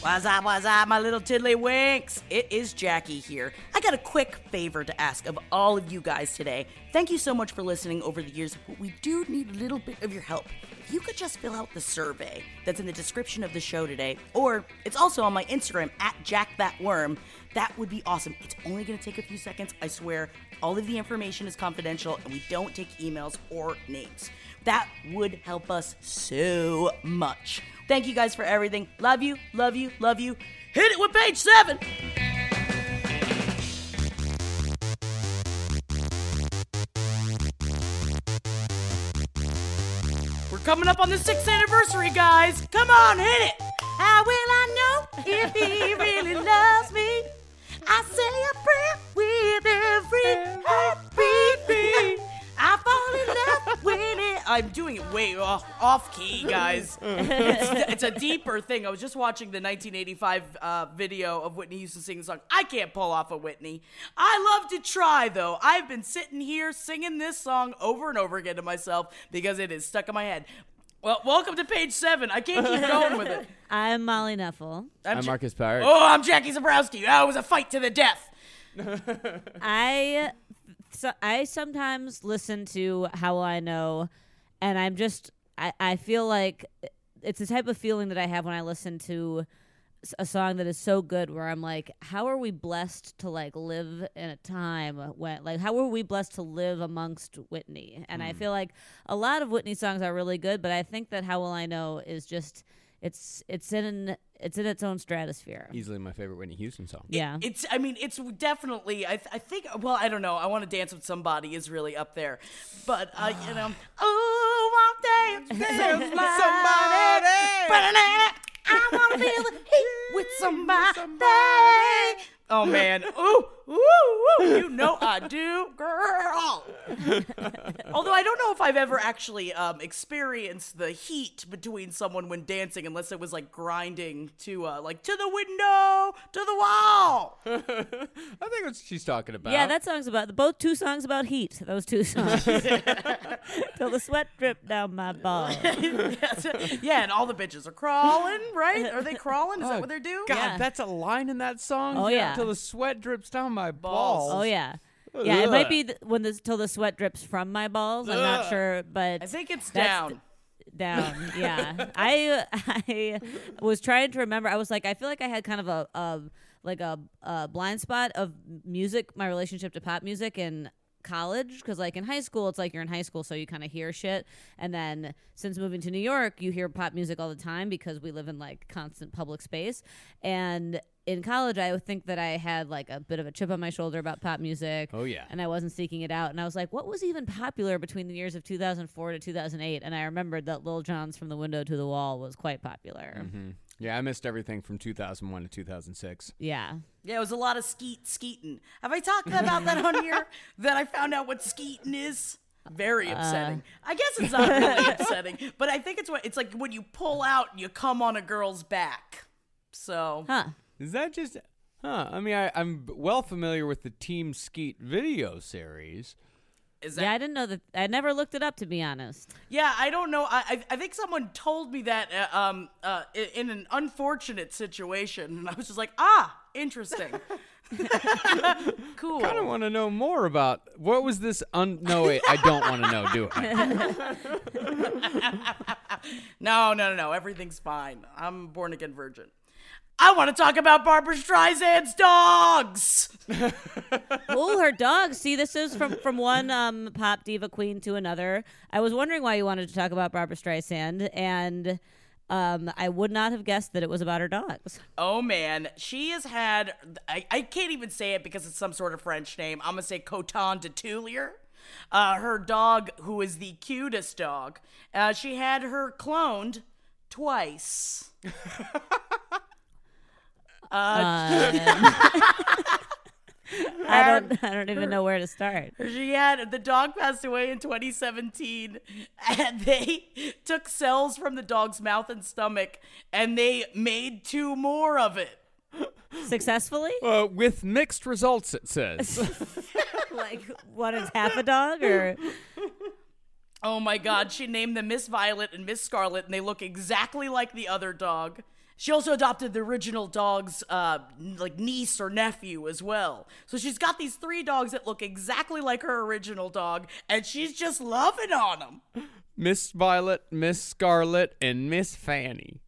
What's up, what's up, my little tiddlywinks? It is Jackie here. I got a quick favor to ask of all of you guys today. Thank you so much for listening over the years, but we do need a little bit of your help. If you could just fill out the survey that's in the description of the show today, or it's also on my Instagram at JackThatWorm, that would be awesome. It's only gonna take a few seconds, I swear. All of the information is confidential, and we don't take emails or names. That would help us so much. Thank you guys for everything. Love you, love you, love you. Hit it with page seven. We're coming up on the sixth anniversary, guys. Come on, hit it. How will I know if he really loves me? I say a prayer I'm doing it way off, off key, guys. it's, it's a deeper thing. I was just watching the 1985 uh, video of Whitney Houston singing the song. I can't pull off a Whitney. I love to try, though. I've been sitting here singing this song over and over again to myself because it is stuck in my head. Well, welcome to page seven. I can't keep going with it. I'm Molly Knefel. I'm Ja- Marcus Powers. Oh, I'm Jackie Zebrowski. Oh, it was a fight to the death. I so I sometimes listen to How Will I Know, and I'm just I, I feel like it's the type of feeling that I have when I listen to s- a song that is so good where I'm like, how are we blessed to like live in a time when like how are we blessed to live amongst Whitney? And I mm. feel like a lot of Whitney songs are really good, but I think that How Will I Know is just it's it's in it's in its own stratosphere. Easily my favorite Whitney Houston song. Yeah. It's, I mean, it's definitely, I, th- I think, well, I don't know. I want to dance with somebody is really up there. But, uh, you know, oh, I'll dance with somebody. I want to feel the heat with somebody. Oh, man. Ooh, ooh, ooh. You know I do, girl. Although I don't know if I've ever actually um, experienced the heat between someone when dancing, unless it was like grinding to, uh, like, to the window, to the wall. I think that's what she's talking about. Yeah, that song's about both two songs about heat. Those two songs. Till the sweat dripped down my balls. yeah, and all the bitches are crawling, right? Are they crawling? Is that what they're doing? God, Yeah. that's a line in that song. Oh, yeah. Till the sweat drips down my Balls. balls. Oh yeah, yeah. It might be th- when the till the sweat drips from my balls. I'm not Ugh. sure, but I think it's That's down. down. Yeah, I I was trying to remember. I was like, I feel like I had kind of a, a like a, a blind spot of music, my relationship to pop music in college because like in high school it's like you're in high school so you kind of hear shit and then since moving to new york you hear pop music all the time because we live in like constant public space and in college i would think that i had like a bit of a chip on my shoulder about pop music Oh, yeah. and I wasn't seeking it out. And I was like, what was even popular between the years of 2004 to 2008? And I remembered that Lil Jon's From the Window to the Wall was quite popular. Mhm. Yeah, I missed everything from 2001 to 2006. Yeah. Yeah, it was a lot of skeet skeeting. Have I talked about that on here? That I found out what skeeting is? Very uh. upsetting. I guess it's not really upsetting, but I think it's what it's like when you pull out and you come on a girl's back. So Huh. Is that just. Huh. I mean, I, I'm well familiar with the Team Skeet video series. Is that Yeah, I didn't know that. I never looked it up, to be honest. Yeah, I don't know. I I, I think someone told me that uh, um uh i- in an unfortunate situation, and I was just like, ah, interesting. Cool. I kind of want to know more about what was this? Un- no, wait, I don't want to know. Do I? No, no, no, no. Everything's fine. I'm born again virgin. I want to talk about Barbra Streisand's dogs. oh, her dogs. See, this is from from one um, pop diva queen to another. I was wondering why you wanted to talk about Barbra Streisand, and um, I would not have guessed that it was about her dogs. Oh man, she has had. I, I can't even say it because it's some sort of French name. I'm gonna say Coton de Tulear. Uh, her dog, who is the cutest dog, uh, she had her cloned twice. I don't. I don't even know where to start. She had the dog passed away in 2017, and they took cells from the dog's mouth and stomach, and they made two more of it. Successfully? Uh, with mixed results, it says. like what is half a dog or? Oh my god, she named them Miss Violet and Miss Scarlet, and they look exactly like the other dog. She also adopted the original dog's uh, like niece or nephew as well. So she's got these three dogs that look exactly like her original dog, and she's just loving on them. Miss Violet, Miss Scarlet, and Miss Fanny.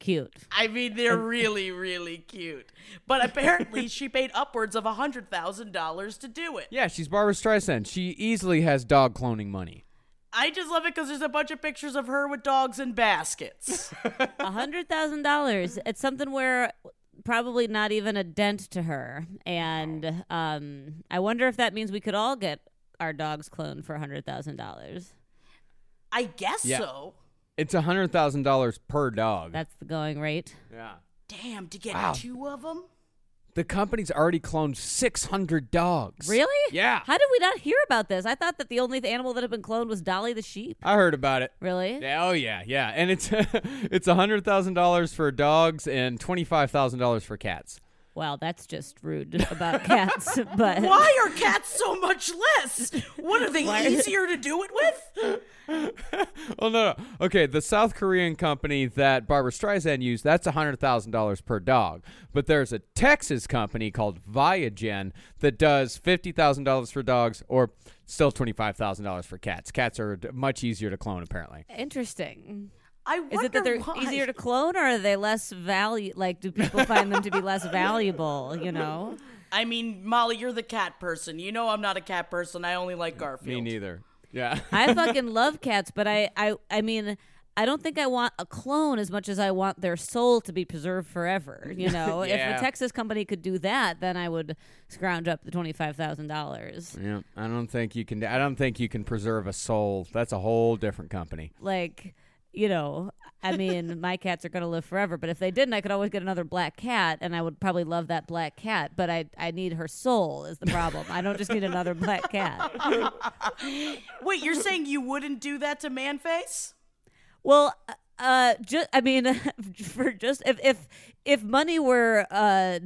Cute. I mean, they're really, really cute. But apparently, she paid upwards of a hundred thousand dollars to do it. Yeah, she's Barbra Streisand. She easily has dog cloning money. I just love it because there's a bunch of pictures of her with dogs and baskets. A hundred thousand dollars. It's something where probably not even a dent to her, and um, I wonder if that means we could all get our dogs cloned for a hundred thousand dollars. I guess Yeah. so. It's a hundred thousand dollars per dog. That's the going rate. yeah. Damn, to get Wow. two of them. The company's already cloned six hundred dogs. Really? Yeah. How did we not hear about this? I thought that the only animal that had been cloned was Dolly the sheep. I heard about it. Really? Yeah, oh yeah, yeah, and it's it's a hundred thousand dollars for dogs and twenty five thousand dollars for cats. Well, that's just rude about cats. But Why are cats so much less? What are they Why- easier to do it with? Oh no, no, okay. The South Korean company that Barbra Streisand used, that's a hundred thousand dollars per dog. But there's a Texas company called Viagen that does fifty thousand dollars for dogs, or still twenty five thousand dollars for cats. Cats are much easier to clone, apparently. interesting. I wonder Is it that they're why. easier to clone, or are they less value? Like, do people find them to be less valuable? You know. I mean, Molly, you're the cat person. You know I'm not a cat person. I only like Garfield. Me neither. Yeah. I fucking love cats, but I, I, I mean, I don't think I want a clone as much as I want their soul to be preserved forever. You know, if a Texas company could do that, then I would scrounge up the twenty five thousand dollars. yeah. I don't think you can. I don't think you can preserve a soul. That's a whole different company. Like, you know, I mean, my cats are gonna live forever, but if they didn't, I could always get another black cat, and I would probably love that black cat. But I, I need her soul is the problem. I don't just need another black cat. Wait, you're saying you wouldn't do that to Manface? Well, uh, uh, just I mean, for just if if if money were uh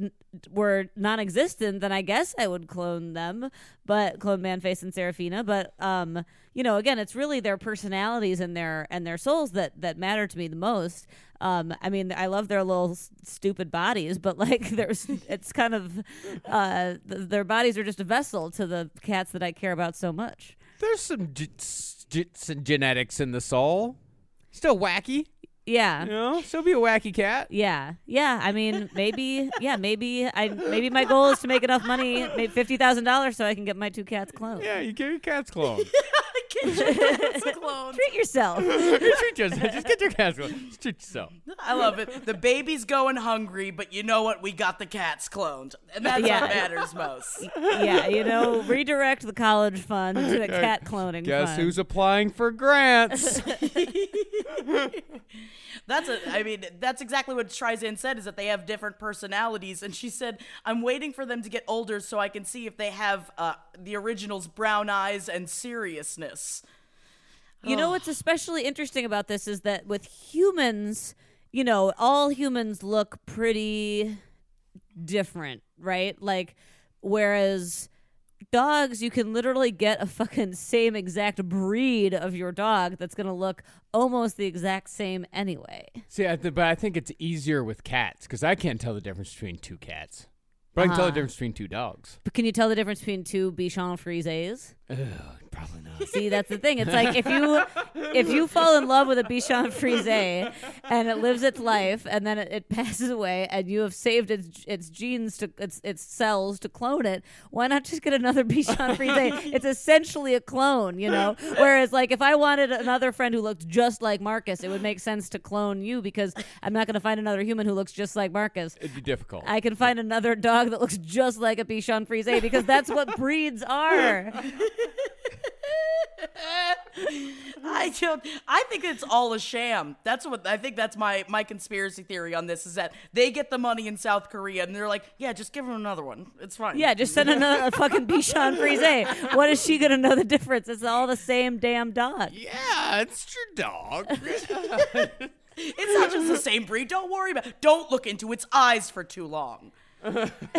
were non-existent, then I guess I would clone them, but clone Manface and Serafina. But um, you know, again, it's really their personalities and their and their souls that that matter to me the most. Um, I mean, I love their little s- stupid bodies, but like, there's it's kind of uh, th- their bodies are just a vessel to the cats that I care about so much. There's some, some genetics in the soul. Still wacky, Yeah. you know. Still be a wacky cat. Yeah, yeah. I mean, maybe, yeah, maybe I maybe my goal is to make enough money, maybe fifty thousand dollars, so I can get my two cats cloned. Yeah, you get your cats cloned. Get your cats cloned. Treat yourself. treat yourself. Just get your cats cloned. Just treat yourself. I love it. The baby's going hungry, but you know what? We got the cats cloned, and that's Yeah. what matters most. yeah, you know, redirect the college fund to the cat cloning Guess fund. who's applying for grants? That's a. I mean, that's exactly what Streisand said. Is that they have different personalities, and she said, "I'm waiting for them to get older so I can see if they have uh, the original's brown eyes and seriousness." You know what's especially interesting about this is that with humans, you know, all humans look pretty different, right? Like, whereas dogs, you can literally get a fucking same exact breed of your dog that's gonna look almost the exact same anyway. See, I th- but I think it's easier with cats because I can't tell the difference between two cats. But I can tell the Uh-huh. difference between two dogs. But can you tell the difference between two Bichon Frises? Ugh, probably not. See, that's the thing. It's like if you if you fall in love with a Bichon Frise and it lives its life and then it, it passes away and you have saved its its genes to its its cells to clone it, why not just get another Bichon Frise? it's essentially a clone, you know. Whereas like if I wanted another friend who looked just like Marcus, it would make sense to clone you because I'm not going to find another human who looks just like Marcus. It'd be difficult. I can find another dog that looks just like a Bichon Frise because that's what breeds are. I don't. I think it's all a sham. That's what I think. That's my my conspiracy theory on this is that they get the money in South Korea and they're like, yeah, just give them another one. It's fine. Yeah, just send another fucking Bichon Frise. What is she gonna know the difference? It's all the same damn dog. yeah, it's your dog. It's not just the same breed. Don't worry about. Don't look into its eyes for too long.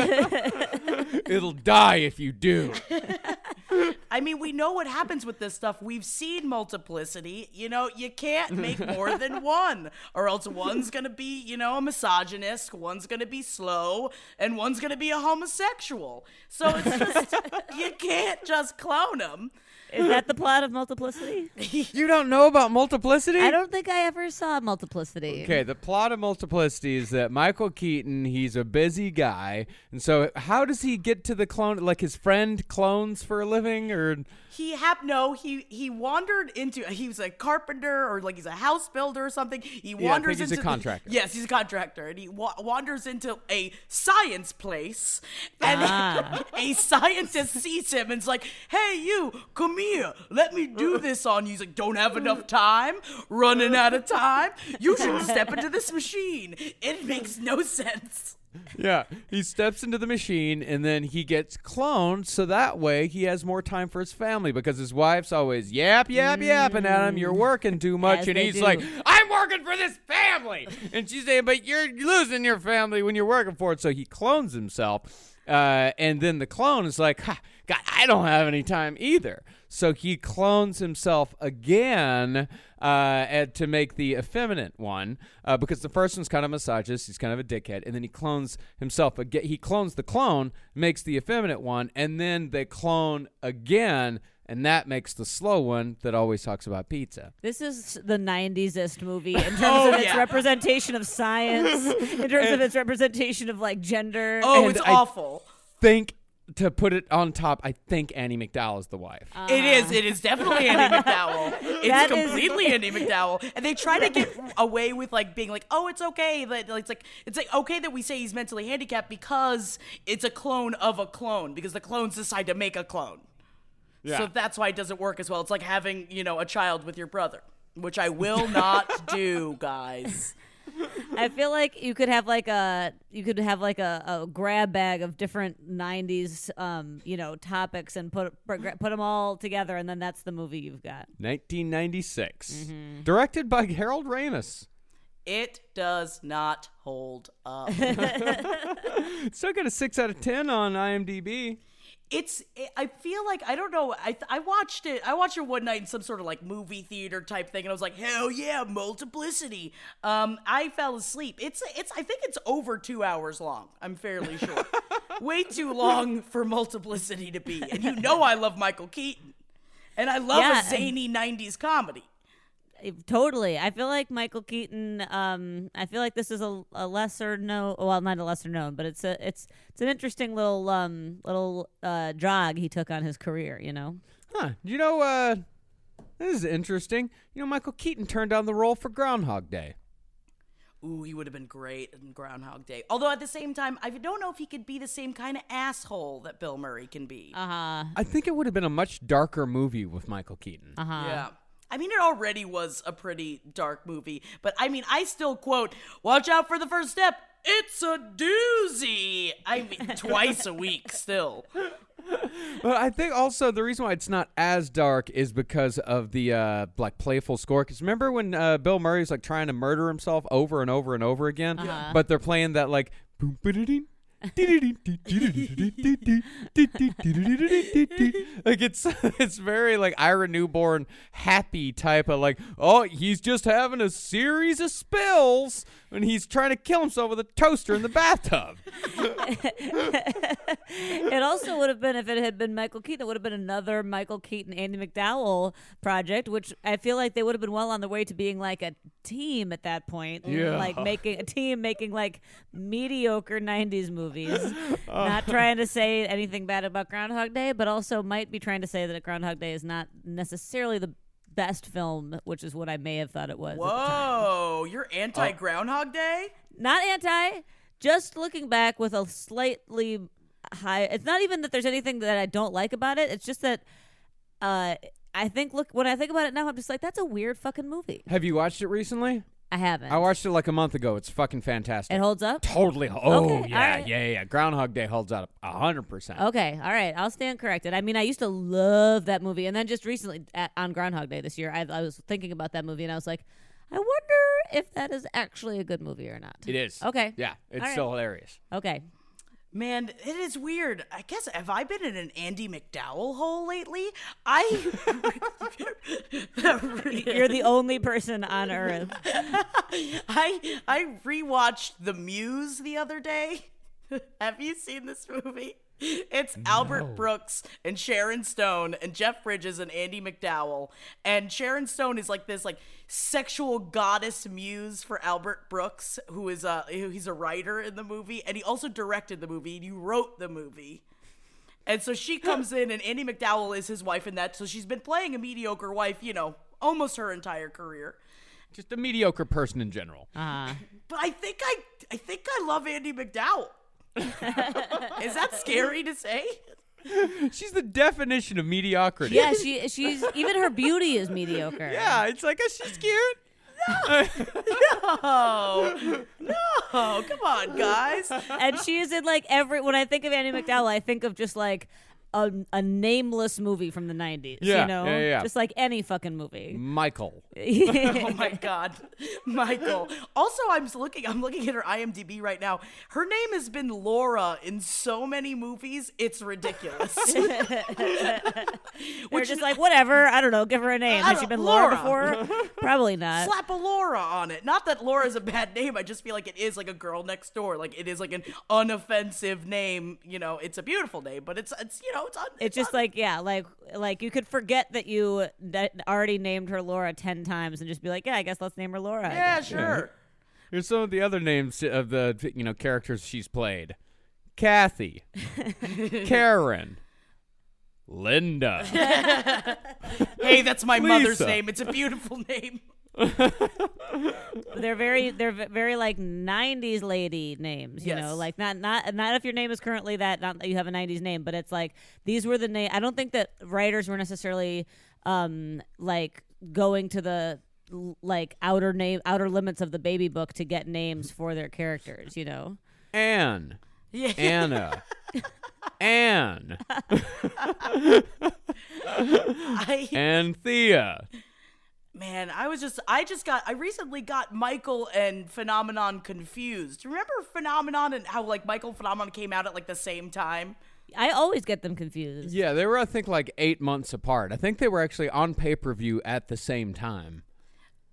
It'll die if you do. I mean, we know what happens with this stuff. We've seen multiplicity. You know, you can't make more than one, or else one's gonna be, you know, a misogynist, one's gonna be slow, and one's gonna be a homosexual. So it's just you can't just clone them. Is that the plot of Multiplicity? You don't know about multiplicity? I don't think I ever saw Multiplicity. Okay, the plot of Multiplicity is that Michael Keaton, he's a busy guy, and so how does he get to the clone? Like his friend clones for a living, or He hap no, he he wandered into he was a carpenter or like he's a house builder or something. He I wanders think he's a into contractor. yes, he's a contractor, and he wa- wanders into a science place, and Ah. a scientist sees him and's like, "Hey, you, come here, let me do this on you." He's like, "Don't have enough time, running out of time. You should step into this machine." It makes no sense. yeah, he steps into the machine and then he gets cloned, so that way he has more time for his family because his wife's always yap yap yapping at him. You're working too much, As and he's do. like, "I'm working for this family," and she's saying, "But you're losing your family when you're working for it." So he clones himself. Uh, and then the clone is like, ha, God, I don't have any time either. So he clones himself again uh, and to make the effeminate one uh, because the first one's kind of misogynist. He's kind of a dickhead. And then he clones himself again. He clones the clone, makes the effeminate one, and then they clone again. And that makes the slow one that always talks about pizza. This is the 90s-est movie in terms Oh, of its yeah. representation of science, in terms of its representation of like gender. Oh, And it's I- awful. Think to put it on top, I think Annie MacDowell is the wife. It is. It is definitely Annie MacDowell. It's That is- completely Annie MacDowell, and they try to get away with like being like, "Oh, it's okay." That like, it's like it's like okay that we say he's mentally handicapped because it's a clone of a clone because the clones decide to make a clone. Yeah. So that's why it doesn't work as well. It's like having you know a child with your brother, which I will not do, guys. I feel like you could have like a you could have like a, a grab bag of different '90s, um, you know, topics and put put them all together, and then that's the movie you've got. 1996. Mm-hmm. Directed by Harold Ramis. It does not hold up. Still got a 6 out of 10 on IMDb. It's it, i feel like i don't know i i watched it i watched it one night in some sort of like movie theater type thing and i was like hell yeah multiplicity. Um i fell asleep. It's it's i think it's over two hours long i'm fairly sure. Way too long for multiplicity to be and you know i love michael keaton and i love Yeah, a zany 90s comedy Totally. I feel like Michael Keaton. Um, I feel like this is a, a lesser known. Well, not a lesser known, but it's a it's it's an interesting little um little uh jog he took on his career. You know. Huh. You know, uh, this is interesting. You know, Michael Keaton turned down the role for Groundhog Day. Ooh, he would have been great in Groundhog Day. Although at the same time, I don't know if he could be the same kind of asshole that Bill Murray can be. Uh huh. I think it would have been a much darker movie with Michael Keaton. Uh huh. Yeah. I mean, it already was a pretty dark movie, but I mean, I still quote, watch out for the first step. It's a doozy. I mean, twice a week still. But I think also the reason why it's not as dark is because of the uh, like playful score. Because remember when uh, Bill Murray's like trying to murder himself over and over and over again, but they're playing that like boom ba-da-ding, like it's it's very like Ira Newborn happy type of like oh he's just having a series of spills and he's trying to kill himself with a toaster in the bathtub. it also would have been if it had been Michael Keaton, it would have been another Michael Keaton Andie MacDowell project, which I feel like they would have been well on the way to being like a team at that point. Yeah. Like making a team making like mediocre nineties movies. Not trying to say anything bad about Groundhog Day, but also might be trying to say that Groundhog Day is not necessarily the best film, which is what I may have thought it was. at the time. Whoa, you're anti Groundhog Day? not anti just looking back with a slightly high it's not even that there's anything that i don't like about it it's just that uh i think look when i think about it now i'm just like that's a weird fucking movie Have you watched it recently? I haven't I watched it like a month ago. It's fucking fantastic. it holds up Totally. Oh Okay, yeah, alright. yeah, yeah. Groundhog Day holds up a hundred percent. okay all right i'll stand corrected i mean i used to love that movie and then just recently at, on groundhog day this year I, I was thinking about that movie and i was like i wonder if that is actually a good movie or not It is. Okay. Yeah, it's right. still hilarious. okay Man, it is weird. I guess have I been in an Andie MacDowell hole lately? I you're the only person on earth I I rewatched The Muse the other day. have you seen this movie? It's Albert Brooks and Sharon Stone and Jeff Bridges and Andie MacDowell. And Sharon Stone is like this like sexual goddess muse for Albert Brooks, who is a who- he's a writer in the movie, and he also directed the movie and he wrote the movie. And so she comes in, and Andie MacDowell is his wife in that. So she's been playing a mediocre wife, you know, almost her entire career. Just a mediocre person in general. uh, But I think I, I think I love Andie MacDowell. is that scary to say? She's the definition of mediocrity. yeah she she's even her beauty is mediocre Yeah, it's like, is she scared? Oh no! Come on, guys. and she is in like every when I think of Annie MacDowell, I think of just like a, a nameless movie from the 90s. Yeah, you know? yeah, yeah. Just like any fucking movie. Michael. Oh my God, Michael. Also, I'm looking. I'm looking at her IMDb right now. Her name has been Laura in so many movies. It's ridiculous. We're just like, whatever. I don't know. Give her a name. I Has she been Laura, Laura. before? Probably not. Slap a Laura on it. Not that Laura's a bad name. I just feel like it is like a girl next door. Like it is like an unoffensive name. You know, it's a beautiful name, but it's it's you know it's un- It's just like yeah, like like you could forget that you that already named her Laura ten times and just be like, yeah, I guess let's name her Laura. Yeah, guess. sure. Here's some of the other names of the you know characters she's played: Kathy, Karen, Linda. Hey, that's my mother's Lisa. name. It's a beautiful name. They're very they're very like '90s lady names, you know, like not not not if your name is currently that, not that you have a '90s name, but it's like these were the name. I don't think that writers were necessarily um like going to the like outer name outer limits of the baby book to get names for their characters, you know. Anne, Yeah. Anna, Anne, I, Anthea. Man, I was just I just got I recently got Michael and Phenomenon confused. Remember Phenomenon and how like Michael Phenomenon came out at like the same time? I always get them confused. Yeah, they were I think like eight months apart. I think they were actually on pay per view at the same time.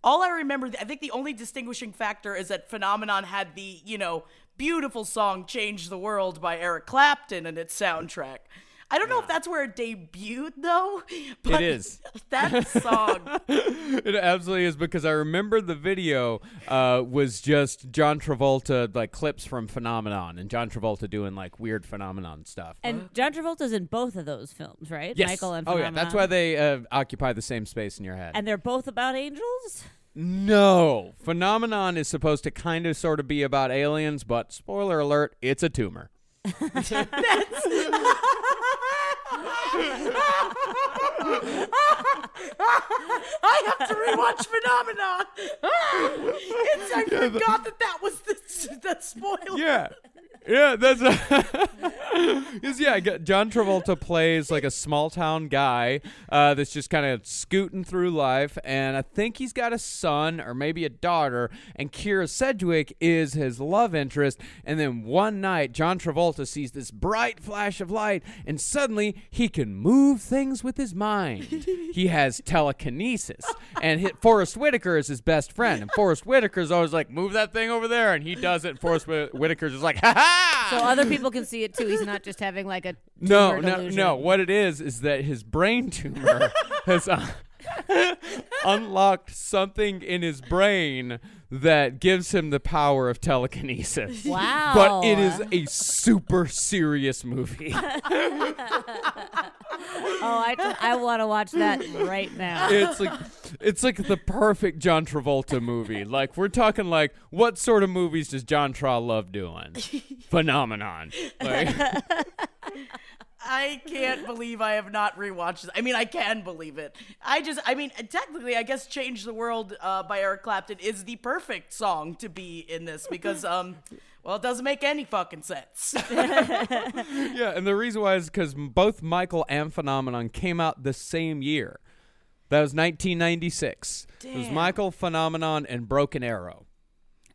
All I remember, I think the only distinguishing factor is that Phenomenon had the, you know, beautiful song Change the World by Eric Clapton in its soundtrack. I don't know if that's where it debuted though. But is. That song. It absolutely is because I remember the video uh, was just John Travolta like clips from Phenomenon and John Travolta doing like weird Phenomenon stuff. And John Travolta's in both of those films, right? yes. Michael and oh yeah, that's why they uh, occupy the same space in your head. And they're both about angels. no, Phenomenon is supposed to kind of sort of be about aliens, but spoiler alert, it's a tumor. I have to rewatch Phenomenon. it's, I forgot that that was the, the spoiler. Yeah. Yeah, that's Because yeah, John Travolta plays like a small town guy uh, that's just kind of scooting through life, and I think he's got a son or maybe a daughter, and Kyra Sedgwick is his love interest. And then one night, John Travolta sees this bright flash of light, and suddenly he can move things with his mind. he has telekinesis, and hit Forest Whitaker is his best friend, and Forest Whitaker's always like, "Move that thing over there," and he does it. And Forest Whit- Whitaker's just like, "Ha ha!" So other people can see it too. He's not just having like a No, no, delusion. no. What it is is that his brain tumor has uh, unlocked something in his brain that gives him the power of telekinesis. Wow. But it is a super serious movie. Oh, I, I want to watch that right now. it's like it's like the perfect John Travolta movie. Like we're talking like what sort of movies does John Tra love doing? Phenomenon. Like, I can't believe I have not rewatched it. I mean, I can believe it. I just, I mean, technically, I guess "Change the World" uh, by Eric Clapton is the perfect song to be in this because, um, well, it doesn't make any fucking sense. Yeah, and the reason why is because both Michael and Phenomenon came out the same year. That was 1996. It was Michael, Phenomenon, and Broken Arrow.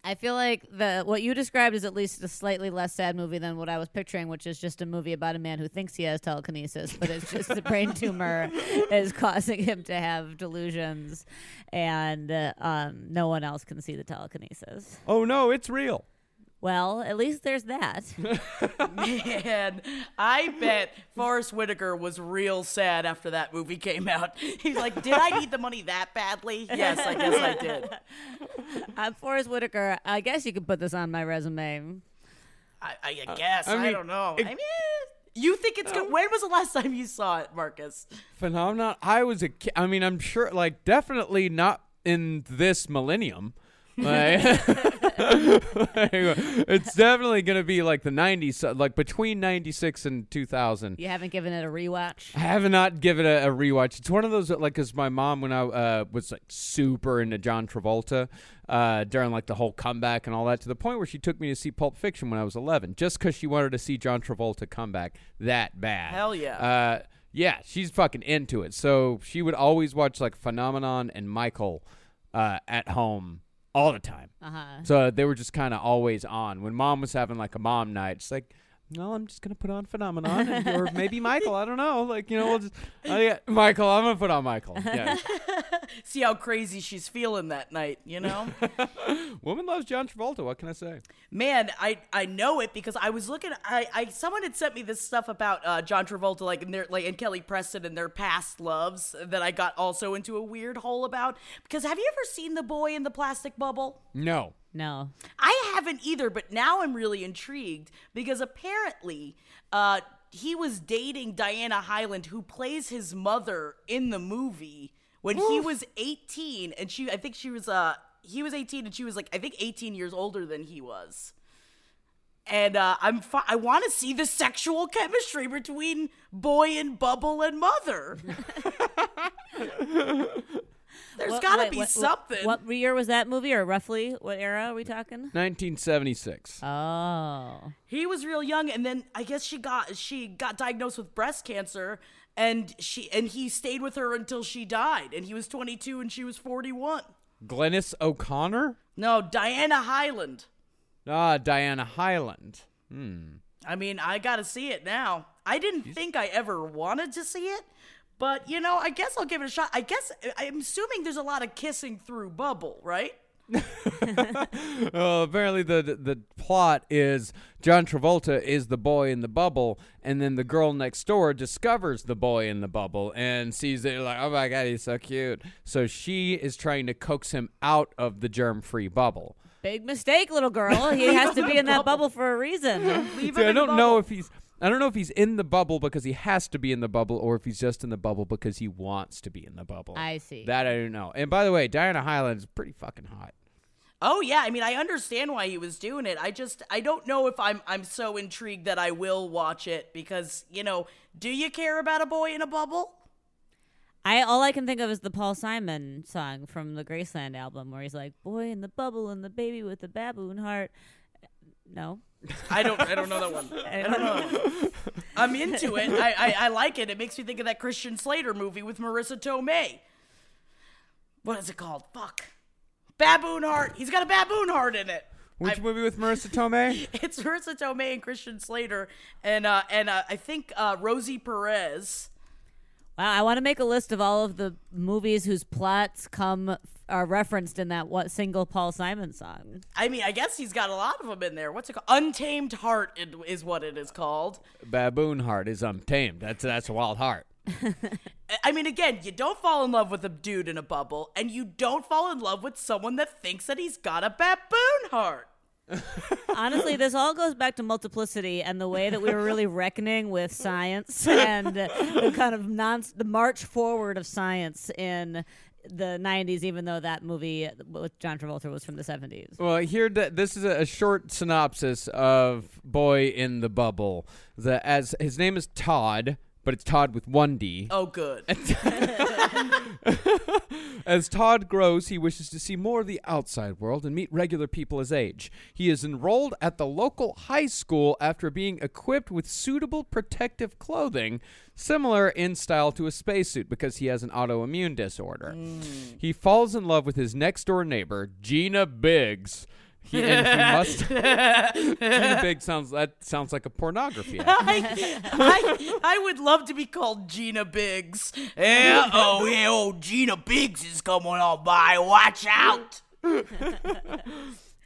I feel like the what you described is at least a slightly less sad movie than what I was picturing, which is just a movie about a man who thinks he has telekinesis, but it's just the brain tumor is causing him to have delusions, and uh, um, no one else can see the telekinesis. Oh no, it's real. Well, at least there's that. Man, I bet Forest Whitaker was real sad after that movie came out. He's like, "Did I need the money that badly?" Yes, I guess I did. I'm Forest Whitaker. I guess you could put this on my resume. I, I guess. I I, mean, don't know. it- I mean, you think it's good? Oh. When was the last time you saw it, Marcus? Phenomenon. I was a ki- I mean, I'm sure, like, definitely not in this millennium. Like, it's definitely going to be like the 90s, like between 96 and 2000. You haven't given it a rewatch. I have not given it a rewatch. It's one of those like, because my mom, when I uh, was like super into John Travolta uh, during like the whole comeback and all that, to the point where she took me to see Pulp Fiction when I was 11, just because she wanted to see John Travolta come back that bad. Hell yeah. Uh, yeah, she's fucking into it. So she would always watch like Phenomenon and Michael uh, at home all the time. Uh huh. So they were just kind of always on. When mom was having like a mom night, it's like, no, I'm just gonna put on Phenomenon, and, or maybe Michael. I don't know. Like you know, we'll just oh, yeah, Michael. I'm gonna put on Michael. Yeah, See how crazy she's feeling that night, you know? woman loves John Travolta. What can I say? Man, I I know it because I was looking. I, I someone had sent me this stuff about uh, John Travolta, like and their like and Kelly Preston and their past loves that I got also into a weird hole about. Because have you ever seen the boy in the plastic bubble? No. No. I haven't either, but now I'm really intrigued because apparently uh, he was dating Diana Hyland, who plays his mother in the movie when he was 18, and she I think she was uh he was 18 and she was like I think 18 years older than he was. And uh, I'm fi- I want to see the sexual chemistry between boy and bubble and mother. There's What- got to wait, be what- something. What year was that movie, or roughly what era are we talking? 1976. Oh. he was real young and then i guess she got she got diagnosed with breast cancer and she and he stayed with her until she died and he was 22 and she was 41 Glynnis O'Connor. no diana hyland Ah, Diana Hyland. Hmm. I mean i gotta see it now i didn't think i ever wanted to see it but you know i guess i'll give it a shot i guess i'm assuming there's a lot of kissing through bubble right Uh, apparently the the plot is John Travolta is the boy in the bubble, and then the girl next door discovers the boy in the bubble and sees it like, oh my god, he's so cute. So she is trying to coax him out of the germ-free bubble. Big mistake, little girl. He has to be in that bubble for a reason. Leave See, him I in don't know if he's I don't know if he's in the bubble because he has to be in the bubble, or if he's just in the bubble because he wants to be in the bubble. I see. That I don't know. And by the way, Diana Hyland is pretty fucking hot. Oh yeah, I mean I understand why he was doing it. I just I don't know if I'm I'm so intrigued that I will watch it because, you know, do you care about a boy in a bubble? I all I can think of is the Paul Simon song from the Graceland album where he's like, "Boy in the bubble and the baby with the baboon heart." No. I don't. I don't know that one. I don't know. I'm into it. I, I I like it. It makes me think of that Christian Slater movie with Marisa Tomei. What is it called? Fuck. Baboon Heart. He's got a baboon heart in it. Which I- movie with Marisa Tomei? It's Marisa Tomei and Christian Slater, and uh, and uh, I think uh, Rosie Perez. Wow, I want to make a list of all of the movies whose plots come are referenced in that what single Paul Simon song. I mean, I guess he's got a lot of them in there. What's it called? Untamed Heart is what it is called. Baboon heart is untamed. That's that's a wild heart. I mean, again, you don't fall in love with a dude in a bubble, and you don't fall in love with someone that thinks that he's got a baboon heart. Honestly, this all goes back to multiplicity and the way that we were really reckoning with science and uh, the kind of non the march forward of science in the 90s even though that movie with John Travolta was from the 70s. Well, here this is a, short synopsis of Boy in the Bubble. The as his name is Todd, but it's Todd with one D. Oh, good. As Todd grows, he wishes to see more of the outside world and meet regular people his age. He is enrolled at the local high school after being equipped with suitable protective clothing, similar in style to a spacesuit because he has an autoimmune disorder. Mm. He falls in love with his next door neighbor, Gina Biggs. He, he must. Gina Biggs sounds that sounds like a pornography. I, I, I would love to be called Gina Biggs. Yeah, oh, yeah, oh, Gina Biggs is coming on by. Watch out.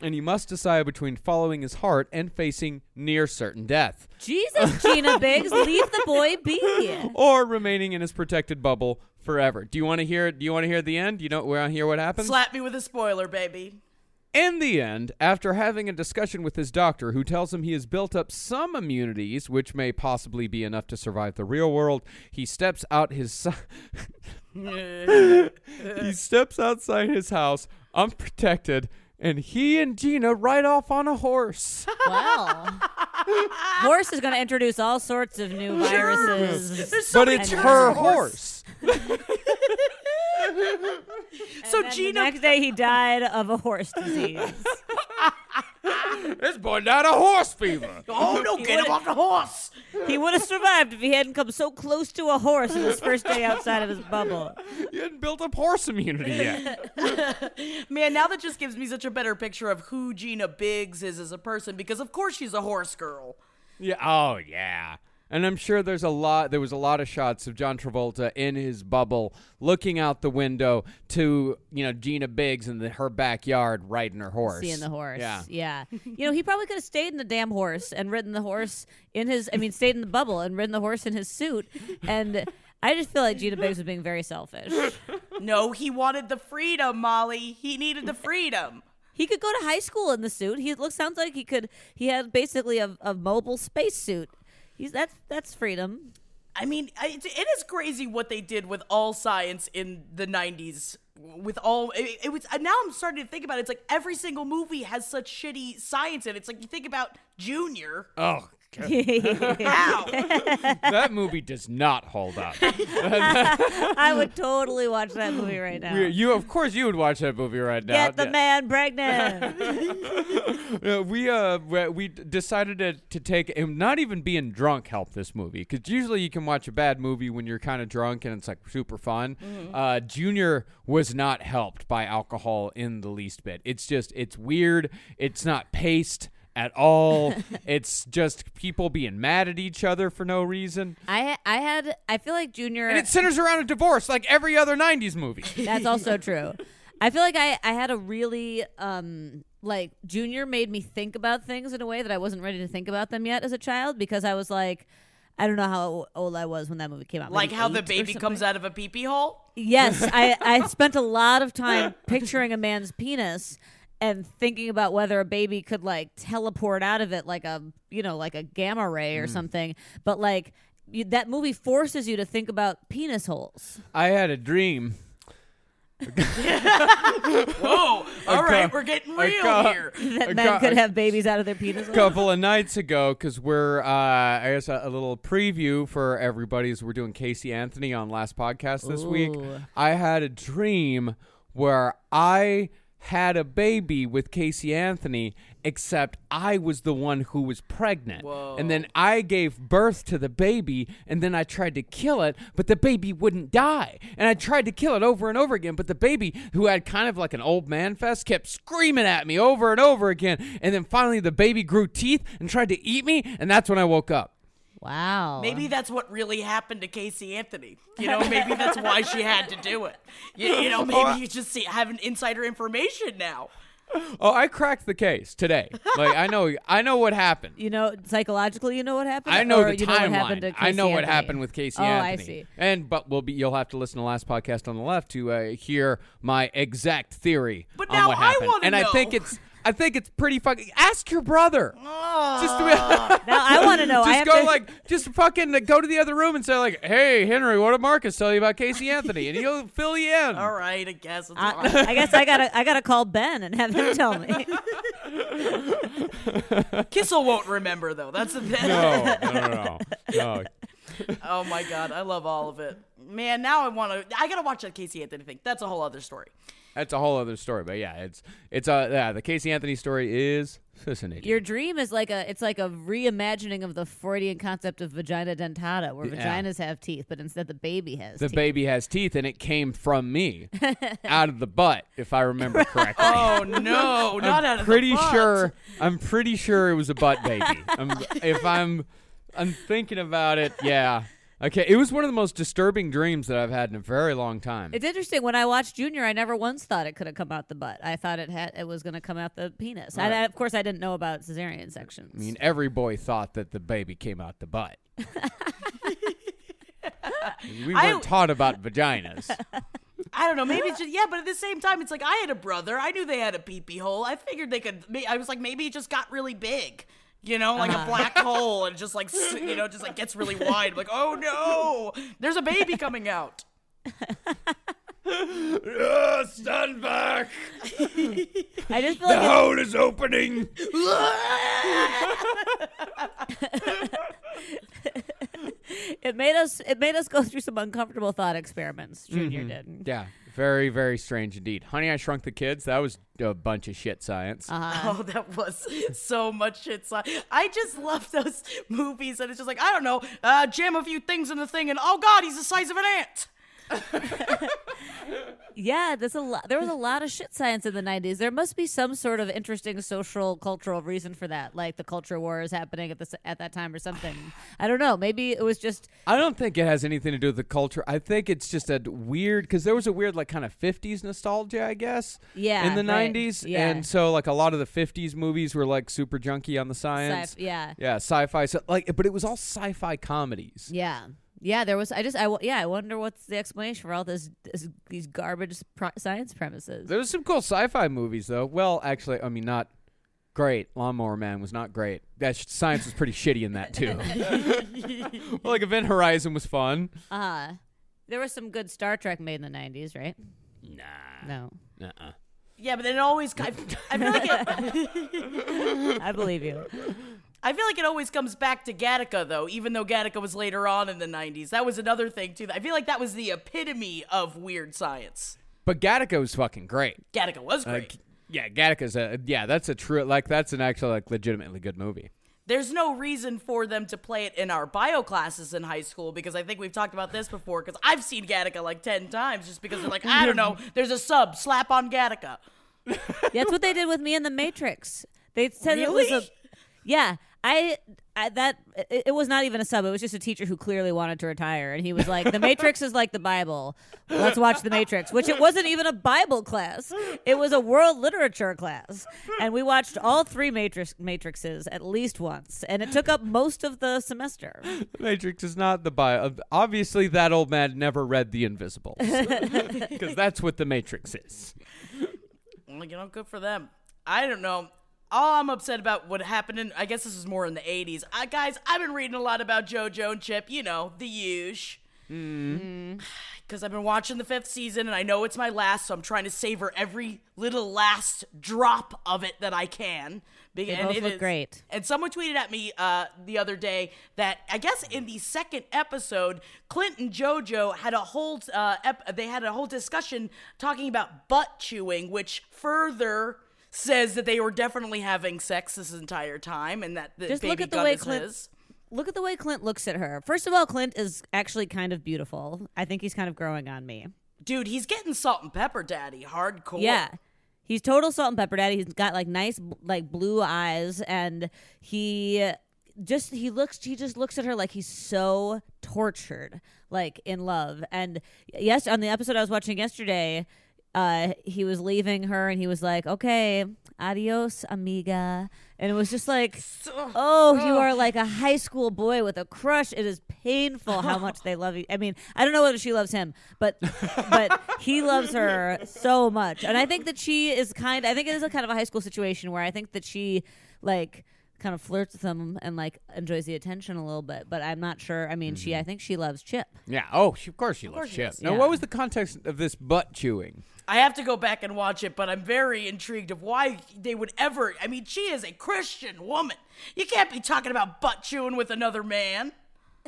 and he must decide between following his heart and facing near certain death. Jesus, Gina Biggs, leave the boy be. or remaining in his protected bubble forever. Do you want to hear? Do you want to hear the end? You don't want to hear what happens? Slap me with a spoiler, baby. In the end, after having a discussion with his doctor, who tells him he has built up some immunities, which may possibly be enough to survive the real world, he steps out his. si- he steps outside his house, unprotected, and he and Gina ride off on a horse. Well, horse is going to introduce all sorts of new viruses. There's so but it's her horse. horse. So And Gina, the next day he died of a horse disease. This boy died of horse fever. oh no, get him off the horse. he would have survived if he hadn't come so close to a horse in his first day outside of his bubble. He hadn't built up horse immunity yet. Man, now that just gives me such a better picture of who Gina Biggs is as a person because of course she's a horse girl. Yeah. Oh, yeah. And I'm sure there's a lot. There was a lot of shots of John Travolta in his bubble, looking out the window to you know Gina Biggs in the, her backyard riding her horse, Seeing the horse. Yeah. Yeah. You know, he probably could have stayed in the damn horse and ridden the horse in his, I mean, stayed in the bubble and ridden the horse in his suit. And I just feel like Gina Biggs was being very selfish. No, he wanted the freedom, Molly. He needed the freedom. He could go to high school in the suit. He looks sounds like he could. He had basically a, a mobile space suit. He's that's that's freedom. I mean, it, it is crazy what they did with all science in the 90s. With all, it, it was, uh, now I'm starting to think about it. It's like every single movie has such shitty science in it. It's like you think about Junior. Oh, How? that movie does not hold up. I would totally watch that movie right now. We- you, of course, you would watch that movie right now. Get the Yeah. man pregnant. Uh, we uh we- decided to, to take and not even being drunk helped this movie because usually you can watch a bad movie when you're kind of drunk and it's like super fun. Uh, Junior was not helped by alcohol in the least bit. It's just it's weird. It's not paced at all. it's just people being mad at each other for no reason, I I had I feel like Junior. and it centers around a divorce like every other '90s movie. That's also true. I feel like I, I had a really um like junior made me think about things in a way that I wasn't ready to think about them yet as a child because I was like I don't know how old I was when that movie came out. like how the baby comes out of a pee pee hole? Yes, I I spent a lot of time picturing a man's penis and thinking about whether a baby could like teleport out of it like a you know like a gamma ray or something. But like you, that movie forces you to think about penis holes. I had a dream. Whoa! All right, we're getting real got- here. That I men got- could have babies out of their penis. holes. couple of nights ago because we're uh i guess a, a little preview for everybody as we're doing casey anthony on last podcast this week i had a dream where i had a baby with Casey Anthony, except I was the one who was pregnant. And then I gave birth to the baby, and then I tried to kill it, but the baby wouldn't die. And I tried to kill it over and over again, but the baby, who had kind of like an old man fest, kept screaming at me over and over again. And then finally, the baby grew teeth and tried to eat me, and that's when I woke up. Wow. Maybe that's what really happened to Casey Anthony. You know, maybe that's why she had to do it. You, you know, maybe you just see, have an insider information now. Oh, I cracked the case today. Like I know, I know what happened. You know, psychologically, you know what happened. I know Or the you know what happened timeline. to I know Casey what Anthony? happened with Casey oh, Anthony. I see. And but we'll be you'll have to listen to the last podcast on the left to uh, hear my exact theory But on now what I happened. wanna and I think it's I think it's pretty fucking. Ask your brother. Just to be, Now I want to know. Just have go to, like just fucking uh, go to the other room and say like, "Hey Henry, what did Marcus tell you about Casey Anthony?" And he'll fill you in. All right, I guess it's I. I guess I gotta I gotta call Ben and have him tell me. Kissel won't remember though. That's the thing. No, no, no, no. no. Oh my god, I love all of it. Man, now I want to. I gotta watch that Casey Anthony thing. That's a whole other story. That's a whole other story. But yeah, it's it's uh yeah, the Casey Anthony story is fascinating. Your dream is like a it's like a reimagining of the Freudian concept of vagina dentata, where Yeah. vaginas have teeth, but instead the baby has the teeth. baby has teeth and it came from me out of the butt if i remember correctly Oh no, not out i'm of pretty the butt. sure i'm pretty sure it was a butt baby I'm, if i'm i'm thinking about it yeah okay it was one of the most disturbing dreams that i've had in a very long time It's interesting. When I watched Junior, I never once thought it could have come out the butt. I thought it had it was going to come out the penis. And I, of course, I didn't know about cesarean sections. i mean every boy thought that the baby came out the butt we weren't taught about vaginas I don't know. Maybe it's just yeah, but at the same time, it's like I had a brother. I knew they had a pee pee hole. I figured they could. I was like, maybe it just got really big. You know, like a uh-huh. black hole, and just like you know, just like gets really wide. Like, oh no, there's a baby coming out. stand back I just feel like it- hole is opening it made us it made us go through some uncomfortable thought experiments. Junior mm-hmm. did. Yeah, very, very strange indeed. Honey, I Shrunk the Kids. That was a bunch of shit science. Uh-huh. Oh, that was so much shit. So I just love those movies, and it's just like I don't know, uh, jam a few things in the thing, and oh god, he's the size of an ant. Yeah, there's a lot. There was a lot of shit science in the '90s. There must be some sort of interesting social, cultural reason for that, like the culture war is happening at this at that time or something. I don't know. Maybe it was just I don't think it has anything to do with the culture. I think it's just a weird because there was a weird like kind of '50s nostalgia, I guess. Yeah, In the right. '90s, Yeah. and so like a lot of the '50s movies were like super junky on the science. sci- yeah, Yeah, sci-fi. So like, but it was all sci-fi comedies. yeah, yeah. There was. I just. I w- yeah. I wonder what's the explanation for all this, this these garbage pro- science premises. There was some cool sci-fi movies though. Well, actually, I mean not great. Lawnmower Man was not great. That sh- science was pretty shitty in that too. well, like Event Horizon was fun. Uh there was some good Star Trek made in the '90s, right? Nah. No, Uh-uh. Yeah, but then it always. I, I feel like it. I believe you. I feel like it always comes back to Gattaca, though, even though Gattaca was later on in the 90s. That was another thing, too. I feel like that was the epitome of weird science. But Gattaca was fucking great. Gattaca was great. Like, yeah, Gattaca's a yeah. That's a true like that's an actual like legitimately good movie. There's no reason for them to play it in our bio classes in high school because I think we've talked about this before because I've seen Gattaca like 10 times just because they're like, I don't know, there's a sub, slap on Gattaca. That's what they did with me in the Matrix. They said it was a yeah. I, I that it, it was not even a sub. It was just a teacher who clearly wanted to retire, and he was like, "The Matrix is like the Bible. Let's watch the Matrix." Which it wasn't even a Bible class. It was a world literature class, and we watched all three Matrix Matrixes at least once, and it took up most of the semester. Matrix is not the Bible. Uh, obviously, that old man never read The Invisibles because that's what the Matrix is. Well, you know, good for them. I don't know. All I'm upset about what happened in, I guess this was more in the 80s. I, guys, I've been reading a lot about JoJo and Chip, you know, the huge. Because I've been watching the fifth season and I know it's my last, so I'm trying to savor every little last drop of it that I can. They and both it look is- great. And someone tweeted at me uh, the other day that I guess in the second episode, Clint and JoJo had a whole uh, ep- they had a whole discussion talking about butt chewing, which further says that they were definitely having sex this entire time, and that the Just baby look at the way is Clint. his. Look at the way Clint looks at her. First of all, Clint is actually kind of beautiful. I think he's kind of growing on me. Dude, he's getting salt and pepper daddy hardcore. Yeah. He's total salt and pepper daddy. He's got like nice like blue eyes and he just he looks he just looks at her like he's so tortured like in love. And yes, on the episode I was watching yesterday, uh he was leaving her and he was like, "Okay, adios, amiga." And it was just like, "Oh, you are like a high school boy with a crush. It is painful how much they love you." I mean, I don't know whether she loves him, but but he loves her so much. And I think that she is kind I think it is a kind of a high school situation where I think that she like kind of flirts with him and like enjoys the attention a little bit, but I'm not sure. I mean, she I think she loves Chip. Yeah. Oh, she, of course she loves course she Chip. does. Now, Yeah. what was the context of this butt chewing? I have to go back and watch it, but I'm very intrigued of why they would ever. I mean, she is a Christian woman. You can't be talking about butt chewing with another man.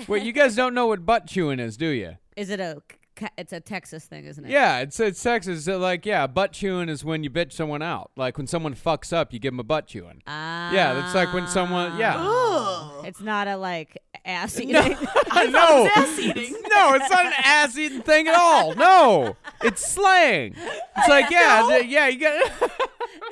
Wait, you guys don't know what butt chewing is, do you? Is it a ca- it's a Texas thing, isn't it? Yeah, it's it's sexist. So, like, yeah, butt chewing is when you bitch someone out. Like when someone fucks up, you give them a butt chewing. Ah. yeah, that's like when someone. Yeah. It's not a like ass eating. I know. ass eating. No, it's not an ass eating thing at all. No, it's slang. It's like yeah, th- yeah, you got.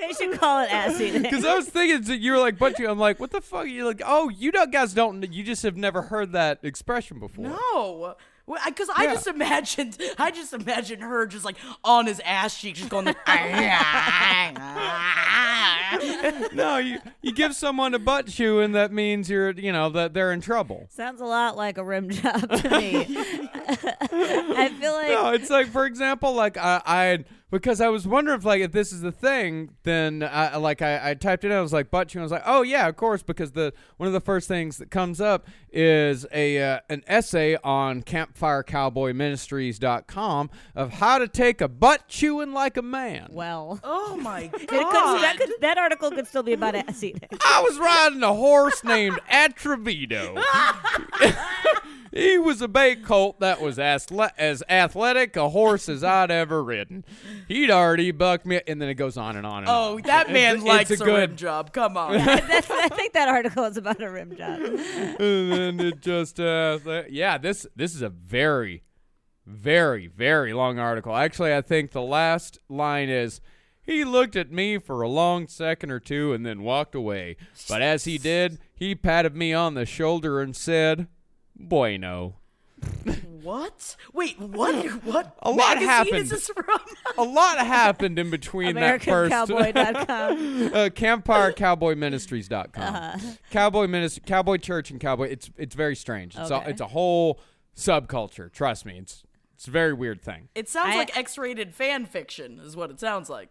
they should call it ass eating. Because I was thinking that you were like butt chewing. I'm like, what the fuck? You're like, oh, you don't, guys don't. You just have never heard that expression before. No. Because I Yeah. just imagined, I just imagined her just like on his ass cheek, just going like, No, you you give someone a butt chew, and that means you're, you know, that they're in trouble. Sounds a lot like a rim job to me. I feel like No, it's like for example, like I, I because I was wondering if like if this is the thing, then I like I, I typed it in. I was like butt chewing. I was like, oh yeah, of course, because the one of the first things that comes up is a uh, an essay on CampfireCowboyMinistries.com of how to take a butt chewing like a man. well. oh my It could, god. that, could, that article could still be about ass eating. I was riding a horse named Atrevido. he was a bay colt that was as, as athletic a horse as I'd ever ridden. He'd already bucked me, and then it goes on and on and Oh, on. that man It's- likes it's a, a good- rim job. Come on. That's, I think that article is about a rim job. and then it just uh yeah this this is a very very very long article actually i think the last line is he looked at me for a long second or two and then walked away but as he did he patted me on the shoulder and said bueno What? Wait, what? What? A lot magazine happened. Is this from? a lot happened in between that first AmericanCowboy.com. uh, CampfireCowboyMinistries.com. Uh-huh. Cowboy ministry, Cowboy Church, and Cowboy. It's it's very strange. It's a, Okay. it's a whole subculture. Trust me, it's it's a very weird thing. It sounds I- like X-rated fan fiction, is what it sounds like.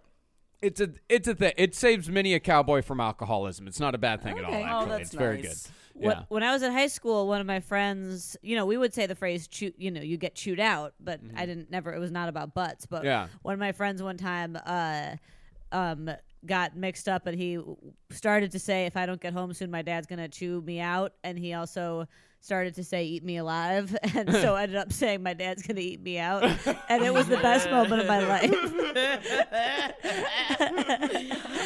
It's a it's a thing. It saves many a cowboy from alcoholism. It's not a bad thing at all. Okay. Actually, Oh, that's it's very good. Yeah. When, I was in high school, one of my friends, you know, we would say the phrase "chew," you know, you get chewed out, but I didn't never. It was not about butts. But Mm-hmm. Yeah. one of my friends one time, uh, um, got mixed up, and he started to say, "If I don't get home soon, my dad's gonna chew me out," and he also started to say "eat me alive," and so I ended up saying, "My dad's gonna eat me out," and it was the best moment of my life.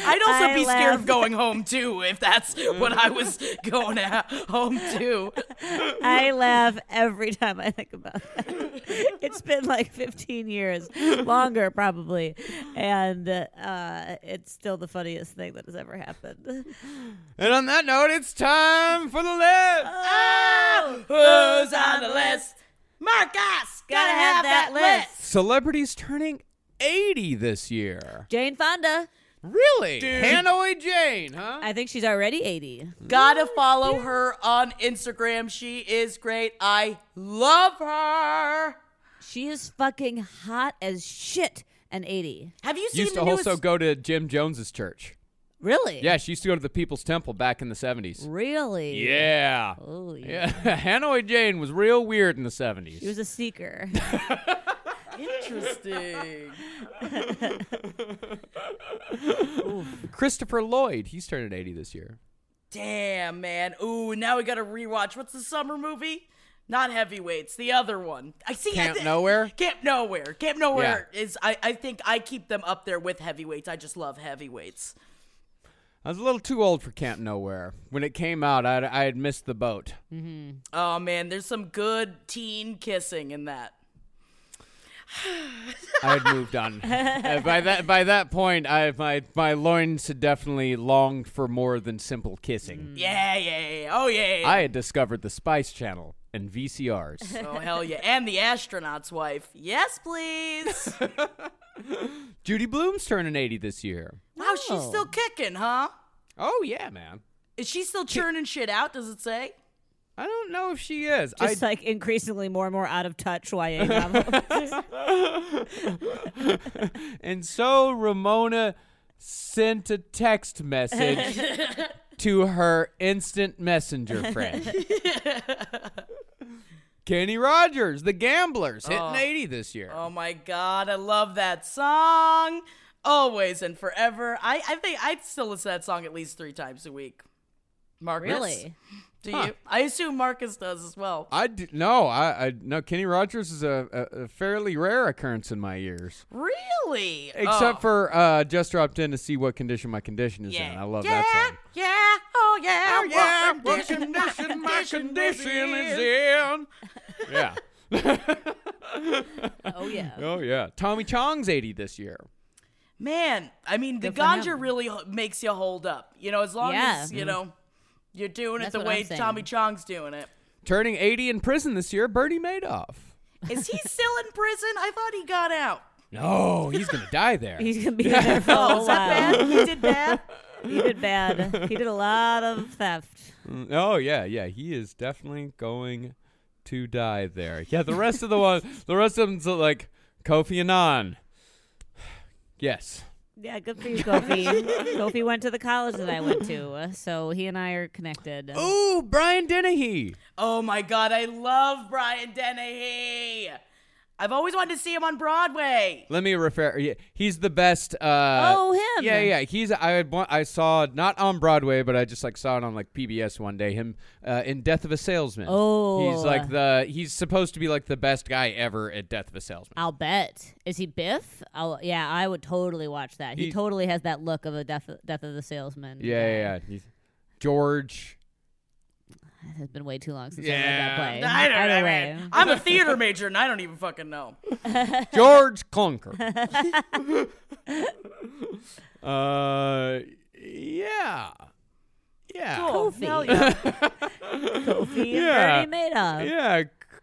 I'd also I be scared of going home too if that's what I was going a- home to. I laugh every time I think about that. It's been like 15 years, longer probably, and uh, it's still the funniest thing that has ever happened. And on that note, it's time for the list. Oh, who's on the list? Marcus, gotta have that list. Celebrities turning 80 this year. Jane Fonda, Really? Hanoi Jane, huh? I think she's already 80. Gotta follow her on Instagram. She is great. I love her. She is fucking hot as shit and 80. Have you seen Used the to newest? also go to Jim Jones's church. Really? Yeah, she used to go to the People's Temple back in the 70s. Really? Yeah. Oh, Yeah, Hanoi Jane was real weird in the 70s. She was a seeker. Interesting. Christopher Lloyd, he's turning 80 this year. Damn, man. Ooh, now we gotta rewatch. What's the summer movie? Not heavyweights. The other one. I see. Camp I thi- Nowhere? Camp Nowhere. Camp Nowhere is. I. I think I keep them up there with heavyweights. I just love heavyweights. I was a little too old for Camp Nowhere. When it came out, I, I had missed the boat. Mm-hmm. Oh man, there's some good teen kissing in that. I had moved on. Uh, by that by that point, I my my loins had definitely longed for more than simple kissing. Yeah, yeah, yeah. Oh yeah. yeah. I had discovered the Spice Channel and VCRs. oh hell yeah. And the astronaut's wife. Yes, please. Judy Blume's turning 80 this year. wow, she's still kicking, huh? Oh yeah, man. Is she still churning shit out? Does it say? I don't know if she is. I Just like increasingly more and more out of touch YA novels. And so Ramona sent a text message to her instant messenger friend. Kenny Rogers, the Gamblers, hitting 80 this year. Oh my god, I love that song. Always and forever. I, I think I'd still listen to that song at least three times a week. Marcus. really? Do you? I assume Marcus does as well. I d- no, I, I no. Kenny Rogers is a, a, a fairly rare occurrence in my ears, Really? except Oh. for uh, just dropped in to see what condition my condition is yeah. in. I love yeah, that song. Yeah, oh yeah, Oh yeah, what what condition my condition is in. Yeah. Oh yeah. Oh yeah. Tommy Chong's 80 this year. Man, I mean, the Good for ganja really h- makes you hold up. You know, as long Yeah. as, you know, you're doing That's it the way I'm saying. Tommy Chong's doing it. Turning 80 in prison this year, Bernie Madoff. Is he still in prison? I thought he got out. No, he's gonna die there. He's gonna be there for a Oh, little that bad? He did bad? He did bad. He did a lot of theft. Mm, oh yeah, yeah. He is definitely going to die there. Yeah, the rest of the one, the rest of them's like Kofi Annan. Yes. Yeah, good for you, Kofi. Kofi went to the college that I went to, uh, so he and I are connected. Ooh, Brian Dennehy. Oh my god, I love Brian Dennehy. I've always wanted to see him on Broadway. Let me refer. Yeah, he's the best. Uh, Oh, him. Yeah, yeah. He's. I one, I saw not on Broadway, but I just like saw it on like PBS one day. Him uh, in Death of a Salesman. Oh. he's like the. He's supposed to be like the best guy ever at Death of a Salesman. I'll bet. Is he Biff? Oh, yeah, I would totally watch that. He, He- totally has that look of a death, death of the salesman. Yeah, yeah. yeah. He's, George. It has been way too long since I read Yeah. that play. I don't Either know, way. man. I'm a theater major and I don't even fucking know. George Clunker. uh, yeah, yeah, Cool. Kofi. Hell yeah. Kofi Yeah. and Bernie Madoff. yeah.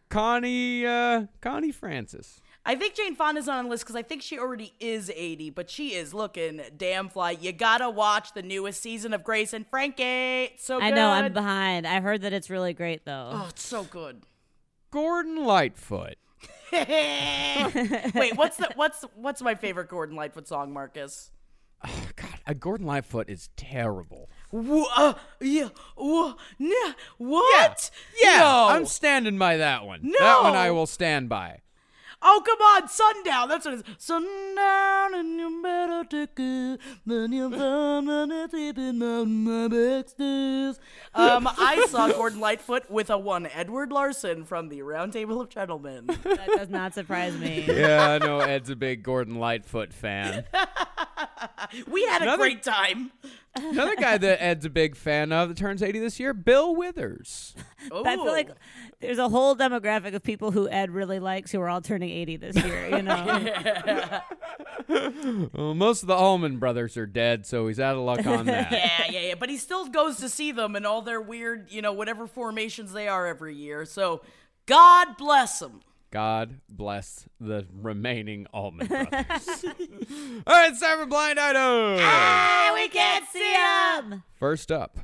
Connie, uh, Connie Francis. I think Jane Fonda's on the list because I think she already is 80, but she is looking damn fly. You gotta watch the newest season of Grace and Frankie. It's so I know, I'm behind. I heard that it's really great, though. Oh, it's so good. Gordon Lightfoot. Wait, what's the what's what's my favorite Gordon Lightfoot song, Marcus? Oh, God, uh, Gordon Lightfoot is terrible. Wha- uh, yeah, wha- nah, what? Yeah, No. I'm standing by that one. No. That one I will stand by. Oh, come on, Sundown. That's what it is. Sundown, and you better take it. Then you found on the sleeping on my backstairs. Um, I saw Gordon Lightfoot with a one Edward Larson from the Round Table of Gentlemen. That does not surprise me. Yeah, I know Ed's a big Gordon Lightfoot fan. We had a great time. Another guy that Ed's a big fan of that turns 80 this year, Bill Withers. I feel like there's a whole demographic of people who Ed really likes who are all turning 80 this year, you know? Well, most of the Allman brothers are dead, so he's out of luck on that. Yeah, yeah, yeah. But he still goes to see them in all their weird, you know, whatever formations they are every year. So God bless them. God bless the remaining Allman brothers. All right, it's time for blind item. Ah, we can't see him. First up,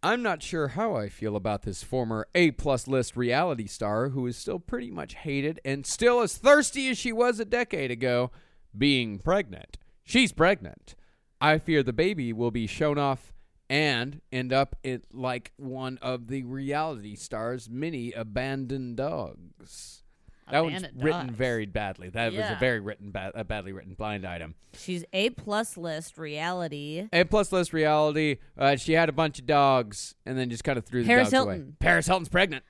I'm not sure how I feel about this former A plus list reality star who is still pretty much hated and still as thirsty as she was a decade ago, being pregnant. She's pregnant. I fear the baby will be shown off and end up in like one of the reality stars' many abandoned dogs. That one's written dogs. very badly. That was a very written, ba- a badly written blind item. She's A plus list reality. A plus list reality. Uh, she had a bunch of dogs and then just kind of threw the Paris dogs away. Hilton. Paris Hilton's pregnant.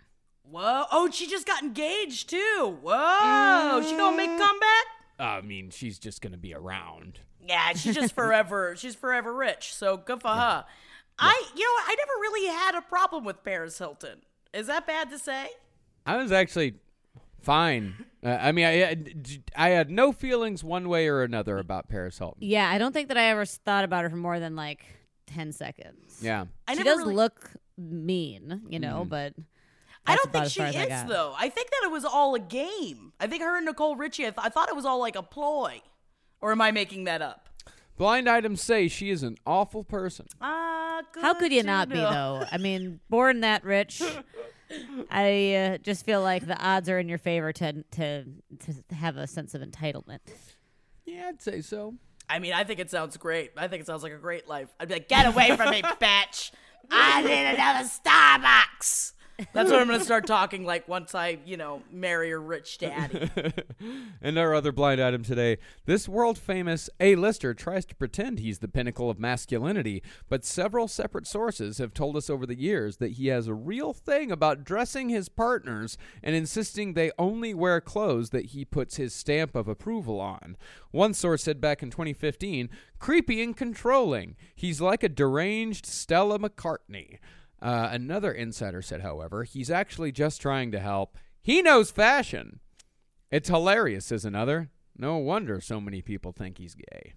Whoa! Oh, she just got engaged too. Whoa! She gonna make a comeback? I mean, she's just gonna be around. Yeah, she's just forever. she's forever rich. So good for her. I, you know. I never really had a problem with Paris Hilton. Is that bad to say? I was actually fine. Uh, I mean, I, I had no feelings one way or another about Paris Hilton. Yeah, I don't think that I ever thought about her for more than like ten seconds. Yeah. I she does really- look mean, you know, Mm-hmm. but I don't think she far as I is though. I think that it was all a game. I think her and Nicole Richie. I, th- I thought it was all like a ploy, or am I making that up? Blind items say she is an awful person. Ah, How could you to not be though? I mean, born that rich. I uh, just feel like the odds are in your favor to to to have a sense of entitlement. Yeah, I'd say so. I mean, I think it sounds great. I think it sounds like a great life. I'd be like, get away from me, bitch. I need another Starbucks. That's what I'm going to start talking like once I, you know, marry a rich daddy. And our other blind item today this world famous A-lister tries to pretend he's the pinnacle of masculinity, but several separate sources have told us over the years that he has a real thing about dressing his partners and insisting they only wear clothes that he puts his stamp of approval on. One source said back in 2015 creepy and controlling. He's like a deranged Stella McCartney. Uh, another insider said, however, he's actually just trying to help. He knows fashion. It's hilarious, says another. No wonder so many people think he's gay.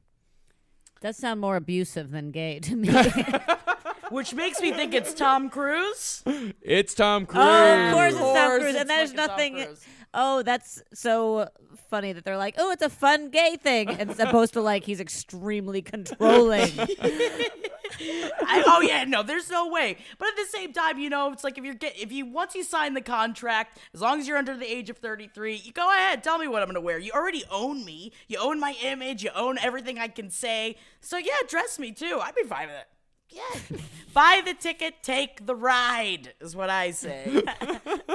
Does sound more abusive than gay to me. Which makes me think it's Tom Cruise. It's Tom Cruise. Oh, of course it's Tom Cruise, and there's nothing. Oh, that's so funny that they're like, oh, it's a fun gay thing, as opposed to like he's extremely controlling. I, oh yeah, no, there's no way. But at the same time, you know, it's like if you're get if you once you sign the contract, as long as you're under the age of 33, you go ahead, tell me what I'm gonna wear. You already own me. You own my image. You own everything I can say. So yeah, dress me too. I'd be fine with it. Yeah, buy the ticket, take the ride, is what I say.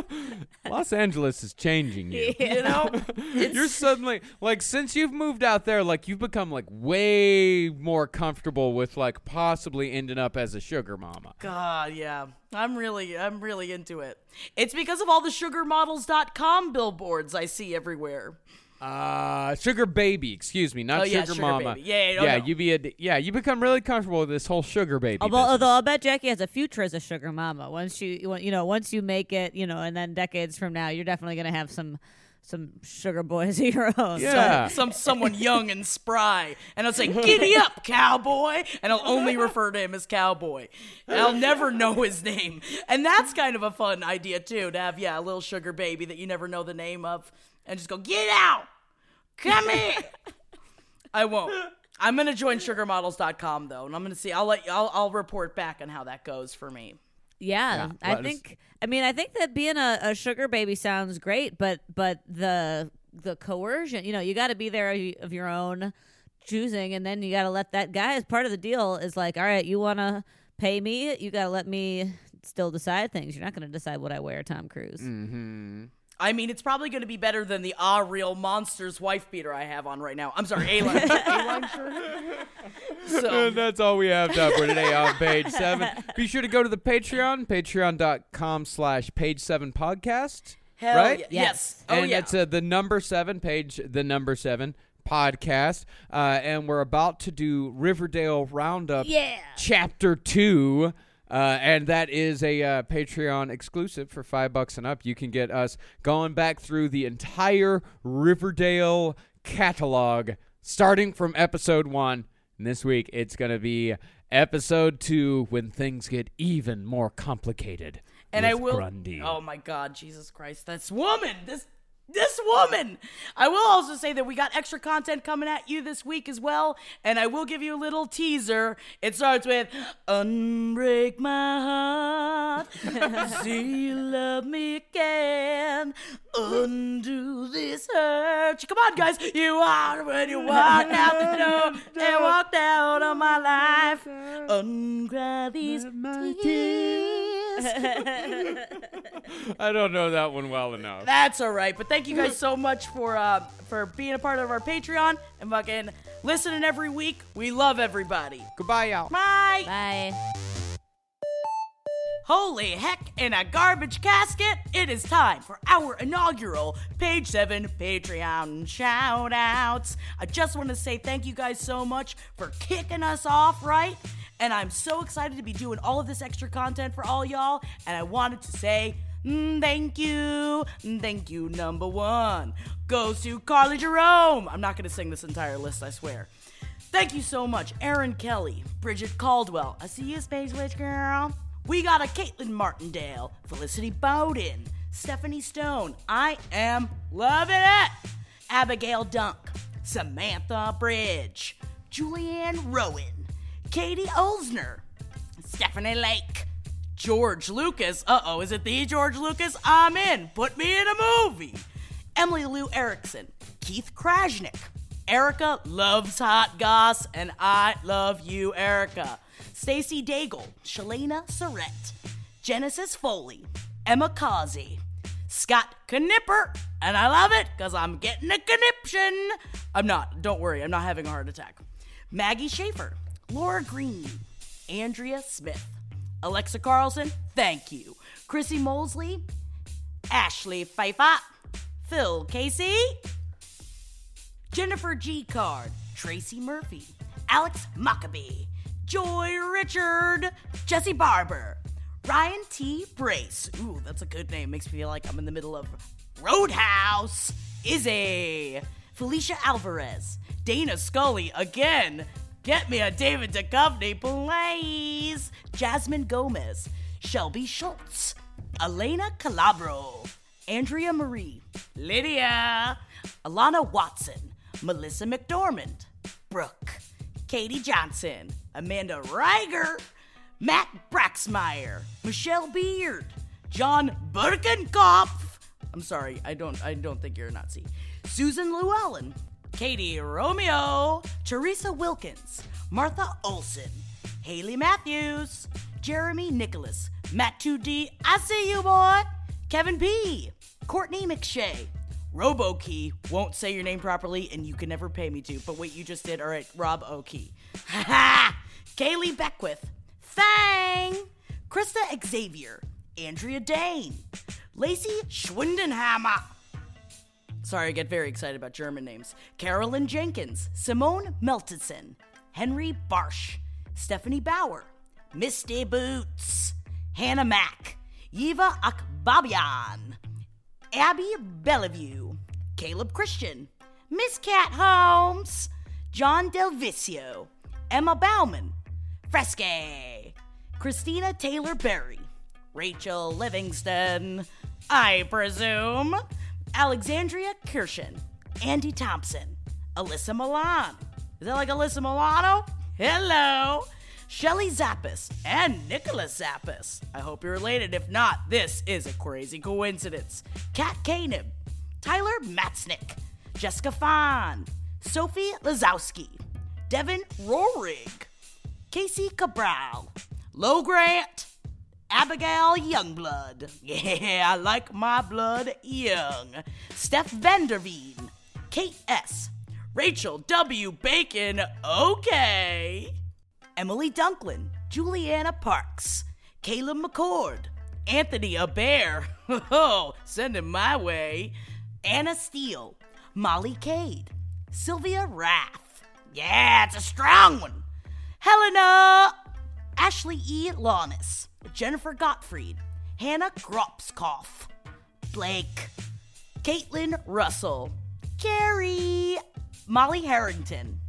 Los Angeles is changing you. You know, You're suddenly like since you've moved out there, like you've become like way more comfortable with like possibly ending up as a sugar mama. God, yeah. I'm really, I'm really into it. It's because of all the sugarmodels.com billboards I see everywhere. Uh, sugar baby, excuse me, not Oh, yeah, sugar, sugar mama. baby. Yeah, yeah, yeah. no. You be a yeah. You become really comfortable with this whole sugar baby. although, business. although I'll bet Jackie has a future as a sugar mama. Once you, you know, once you make it, you know, and then decades from now, you're definitely gonna have some some sugar boys of your own. yeah. Some someone young and spry, and I'll say, "Giddy up, cowboy," and I'll only refer to him as cowboy. And I'll never know his name, and that's kind of a fun idea too. To have yeah, a little sugar baby that you never know the name of, and just go, "Get out, come here." I won't. I'm gonna join sugarmodels.com though, and I'm gonna see. I'll let I'll I'll report back on how that goes for me. Yeah, Yeah, I let us- think. I mean, I think that being a, a sugar baby sounds great, but but the the coercion, you know, you got to be there of your own choosing, and then you got to let that guy as part of the deal is like, all right, you want to pay me, you got to let me still decide things. You're not going to decide what I wear, Tom Cruise. Mm-hmm. I mean, it's probably going to be better than the Ah Real Monsters wife beater I have on right now. I'm sorry, A-line, A-line shirt. So And that's all we have time for today on page seven. Be sure to go to the Patreon, patreon.com slash page seven podcast. hell right? yeah. Yes. yes. Oh and yeah. it's uh, the number seven page, the number seven podcast. Uh, and we're about to do Riverdale Roundup Yeah. chapter two. Uh, and that is a uh, Patreon exclusive for five bucks and up. You can get us going back through the entire Riverdale catalog, starting from episode one. And this week, it's going to be episode two when things get even more complicated. and I will. Grundy. Oh my God, Jesus Christ, this woman, this this woman. I will also say that we got extra content coming at you this week as well, and I will give you a little teaser. It starts with Unbreak my heart, see you love me again, undo this hurt. Come on, guys, you are when you walk out the door and walked out of my life. Uncry these tears. I don't know that one well enough. That's all right. But thank you guys so much for uh, for being a part of our Patreon and fucking listening every week. We love everybody. Goodbye, y'all. Bye. Bye. Holy heck, in a garbage casket, it is time for our inaugural Page 7 Patreon shout outs. I just want to say thank you guys so much for kicking us off, right? And I'm so excited to be doing all of this extra content for all y'all. And I wanted to say thank you. Mm, Thank you, number one. Goes to Carly Jerome. I'm not going to sing this entire list, I swear. Thank you so much, Aaron Kelly, Bridget Caldwell. I see you, Space Witch Girl. We got a Caitlin Martindale, Felicity Bowden, Stephanie Stone. I am loving it. Abigail Dunk, Samantha Bridge, Julianne Rowan, Katie Olsner, Stephanie Lake, George Lucas. Uh oh, is it the George Lucas? I'm in. Put me in a movie. Emily Lou Erickson, Keith Krajnik, Erica loves hot goss, and I love you, Erica. Stacy Daigle, Shalena Surrett, Genesis Foley, Emma Causey, Scott Knipper, and I love it because I'm getting a conniption. I'm not, don't worry, I'm not having a heart attack. Maggie Schaefer, Laura Green, Andrea Smith, Alexa Carlson, thank you. Chrissy Mosley, Ashley Pfeiffer, Phil Casey, Jennifer G. Card, Tracy Murphy, Alex Maccabee, Joy Richard, Jesse Barber, Ryan T. Brace. Ooh, that's a good name. Makes me feel like I'm in the middle of Roadhouse. Izzy, Felicia Alvarez, Dana Scully again. Get me a David Duchovny, please. Jasmine Gomez, Shelby Schultz, Elena Calabro, Andrea Marie, Lydia, Alana Watson, Melissa McDormand, Brooke, Katie Johnson, Amanda Reiger, Matt Braxmeyer, Michelle Beard, John Birkenkopf. I'm sorry, I don't I don't think you're a Nazi. Susan Llewellyn, Katie Romeo, Teresa Wilkins, Martha Olson, Haley Matthews, Jeremy Nicholas, Matt 2D, I see you boy, Kevin P, Courtney McShay, RoboKey won't say your name properly and you can never pay me to, but wait, you just did. All right, Rob O'Key. Ha ha! Kaylee Beckwith, Fang, Krista Xavier, Andrea Dane, Lacey Schwindenhammer. Sorry, I get very excited about German names. Carolyn Jenkins, Simone Meltison, Henry Barsh, Stephanie Bauer, Misty Boots, Hannah Mack, Eva Akbabian, Abby Bellevue, Caleb Christian, Miss Cat Holmes, John Delvicio, Emma Bauman, Fresque, Christina Taylor Berry, Rachel Livingston, I presume, Alexandria Kirshen, Andy Thompson, Alyssa Milan. Is that like Alyssa Milano? Hello. Shelly Zappas and Nicholas Zappas. I hope you're related. If not, this is a crazy coincidence. Kat Kanib, Tyler Matznick, Jessica Fahn, Sophie Lazowski, Devin Rorig, Casey Cabral, Low Grant, Abigail Youngblood. Yeah, I like my blood young. Steph Vanderveen, Kate S., Rachel W. Bacon, okay. Emily Dunklin, Juliana Parks, Caleb McCord, Anthony Bear, oh, send him my way, Anna Steele, Molly Cade, Sylvia Rath. Yeah, it's a strong one. Helena, Ashley E. Lawness, Jennifer Gottfried, Hannah Gropskoff, Blake, Caitlin Russell, Carrie, Molly Harrington,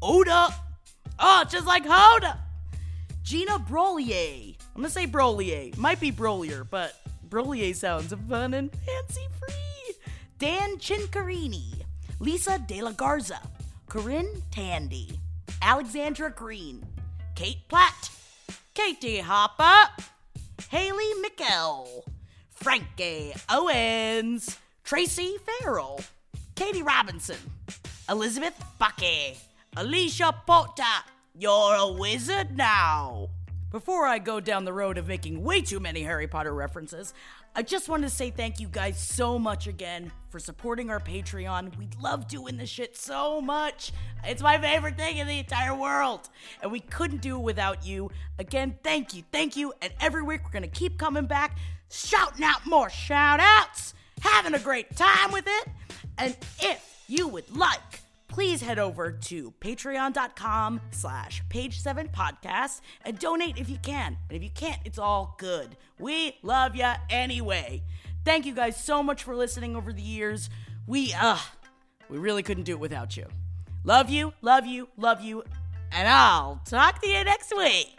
Oda, oh, just like Hoda, Gina Brolier. I'm gonna say Brolier. Might be Brolier, but Brolier sounds fun and fancy free. Dan Chincarini, Lisa De La Garza, Corinne Tandy, Alexandra Green, Kate Platt, Katie Hopper, Haley Mikkel, Frankie Owens, Tracy Farrell, Katie Robinson, Elizabeth Bucky, Alicia Porter. You're a wizard now. Before I go down the road of making way too many Harry Potter references, I just wanted to say thank you guys so much again for supporting our Patreon. We love doing this shit so much. It's my favorite thing in the entire world. And we couldn't do it without you. Again, thank you, thank you. And every week we're going to keep coming back, shouting out more shout outs, having a great time with it. And if you would like, please head over to patreon.com slash page seven podcast and donate if you can. And if you can't, it's all good. We love ya anyway. Thank you guys so much for listening over the years. We, uh, we really couldn't do it without you. Love you, love you, love you, and I'll talk to you next week.